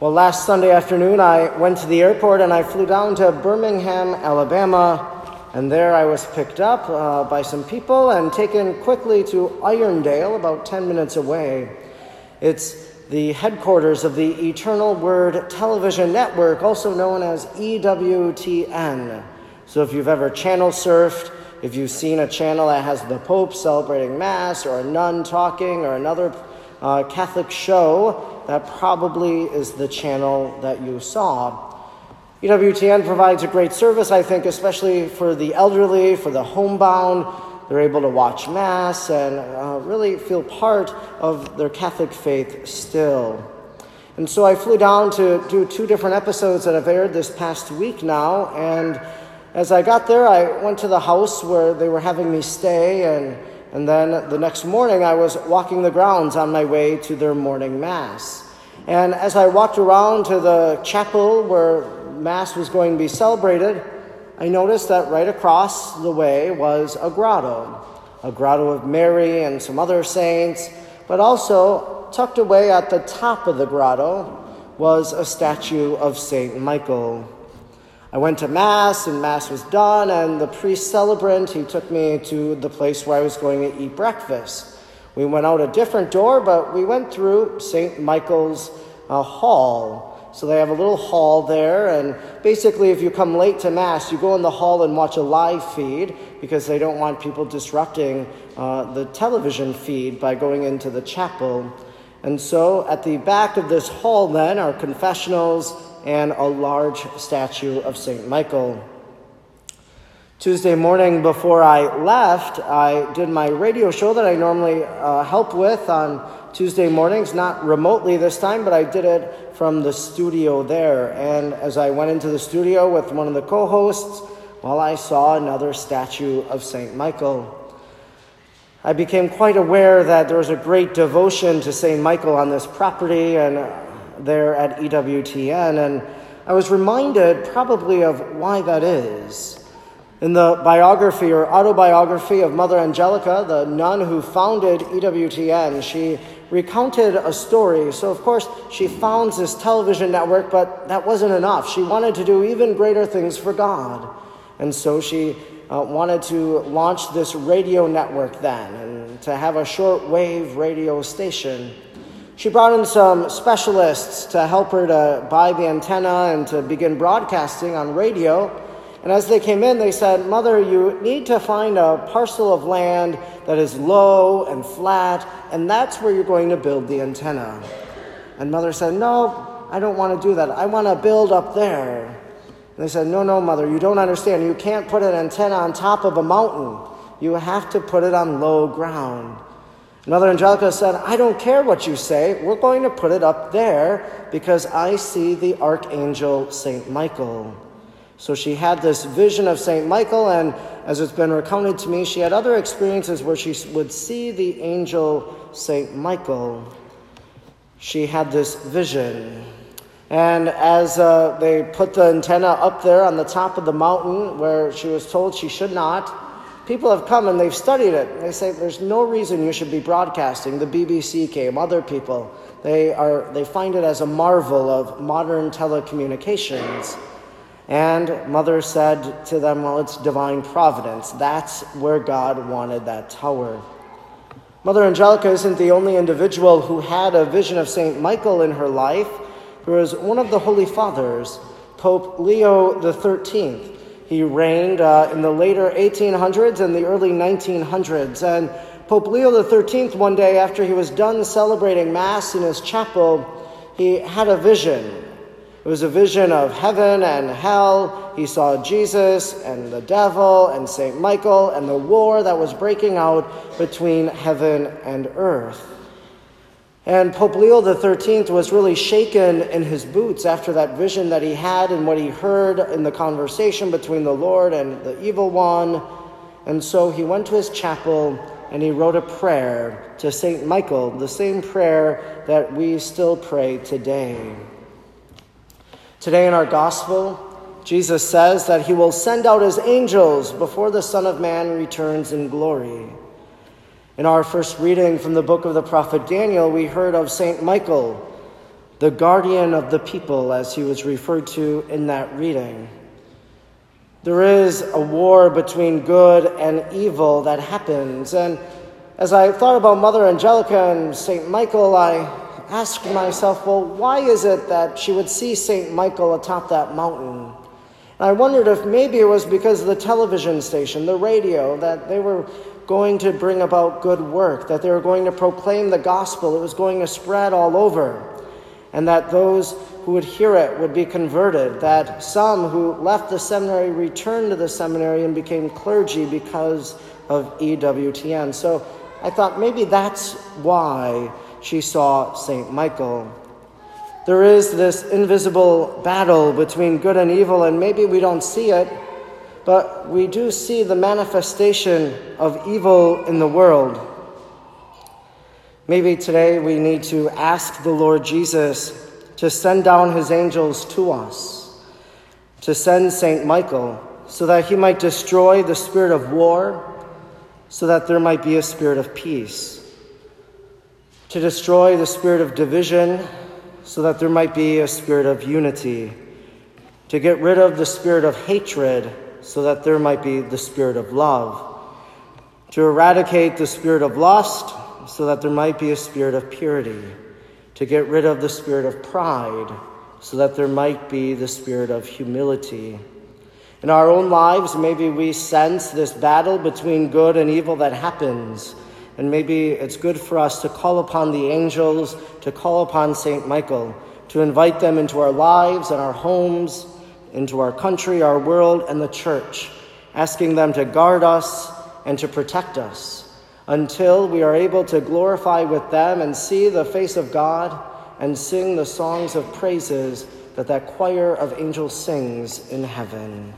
Well, last Sunday afternoon, I went to the airport and I flew down to Birmingham, Alabama. And there I was picked up uh, by some people and taken quickly to Irondale, about 10 minutes away. It's the headquarters of the Eternal Word Television Network, also known as EWTN. So if you've ever channel surfed, if you've seen a channel that has the Pope celebrating Mass or a nun talking or another uh, Catholic show, that probably is the channel that you saw. EWTN provides a great service, I think, especially for the elderly, for the homebound. They're able to watch Mass and uh, really feel part of their Catholic faith still. And so I flew down to do two different episodes that have aired this past week now. And as I got there, I went to the house where they were having me stay. And, and then the next morning, I was walking the grounds on my way to their morning Mass. And as I walked around to the chapel where Mass was going to be celebrated, I noticed that right across the way was a grotto, a grotto of Mary and some other saints, but also tucked away at the top of the grotto was a statue of Saint Michael. I went to Mass, and Mass was done, and the priest celebrant, he took me to the place where I was going to eat breakfast. We went out a different door, but we went through St. Michael's uh, Hall. So they have a little hall there, and basically, if you come late to Mass, you go in the hall and watch a live feed because they don't want people disrupting uh, the television feed by going into the chapel. And so at the back of this hall, then, are confessionals and a large statue of St. Michael. Tuesday morning, before I left, I did my radio show that I normally uh, help with on Tuesday mornings, not remotely this time, but I did it from the studio there. And as I went into the studio with one of the co hosts, well, I saw another statue of St. Michael. I became quite aware that there was a great devotion to St. Michael on this property and uh, there at EWTN, and I was reminded probably of why that is. In the biography or autobiography of Mother Angelica, the nun who founded EWTN, she recounted a story. So, of course, she founds this television network, but that wasn't enough. She wanted to do even greater things for God. And so she uh, wanted to launch this radio network then and to have a shortwave radio station. She brought in some specialists to help her to buy the antenna and to begin broadcasting on radio. And as they came in, they said, Mother, you need to find a parcel of land that is low and flat, and that's where you're going to build the antenna. And Mother said, No, I don't want to do that. I want to build up there. And they said, No, no, Mother, you don't understand. You can't put an antenna on top of a mountain. You have to put it on low ground. Mother Angelica said, I don't care what you say. We're going to put it up there because I see the archangel St. Michael. So she had this vision of St. Michael, and as it's been recounted to me, she had other experiences where she would see the angel St. Michael. She had this vision. And as uh, they put the antenna up there on the top of the mountain where she was told she should not, people have come and they've studied it. They say there's no reason you should be broadcasting. The BBC came, other people. They, are, they find it as a marvel of modern telecommunications. And Mother said to them, Well, it's divine providence. That's where God wanted that tower. Mother Angelica isn't the only individual who had a vision of St. Michael in her life. There was one of the Holy Fathers, Pope Leo XIII. He reigned uh, in the later 1800s and the early 1900s. And Pope Leo XIII, one day after he was done celebrating Mass in his chapel, he had a vision. It was a vision of heaven and hell. He saw Jesus and the devil and St. Michael and the war that was breaking out between heaven and earth. And Pope Leo XIII was really shaken in his boots after that vision that he had and what he heard in the conversation between the Lord and the evil one. And so he went to his chapel and he wrote a prayer to St. Michael, the same prayer that we still pray today. Today in our gospel, Jesus says that he will send out his angels before the Son of Man returns in glory. In our first reading from the book of the prophet Daniel, we heard of St. Michael, the guardian of the people, as he was referred to in that reading. There is a war between good and evil that happens. And as I thought about Mother Angelica and St. Michael, I asked myself, well, why is it that she would see St. Michael atop that mountain? And I wondered if maybe it was because of the television station, the radio, that they were going to bring about good work, that they were going to proclaim the gospel, it was going to spread all over, and that those who would hear it would be converted, that some who left the seminary returned to the seminary and became clergy because of EWTN. So I thought maybe that's why she saw St. Michael. There is this invisible battle between good and evil, and maybe we don't see it, but we do see the manifestation of evil in the world. Maybe today we need to ask the Lord Jesus to send down his angels to us, to send St. Michael, so that he might destroy the spirit of war, so that there might be a spirit of peace, to destroy the spirit of division, so that there might be a spirit of unity, to get rid of the spirit of hatred, so that there might be the spirit of love, to eradicate the spirit of lust, so that there might be a spirit of purity to get rid of the spirit of pride so that there might be the spirit of humility. In our own lives, maybe we sense this battle between good and evil that happens. And maybe it's good for us to call upon the angels, to call upon St. Michael, to invite them into our lives and our homes, into our country, our world, and the church, asking them to guard us and to protect us until we are able to glorify with them and see the face of God and sing the songs of praises that that choir of angels sings in heaven.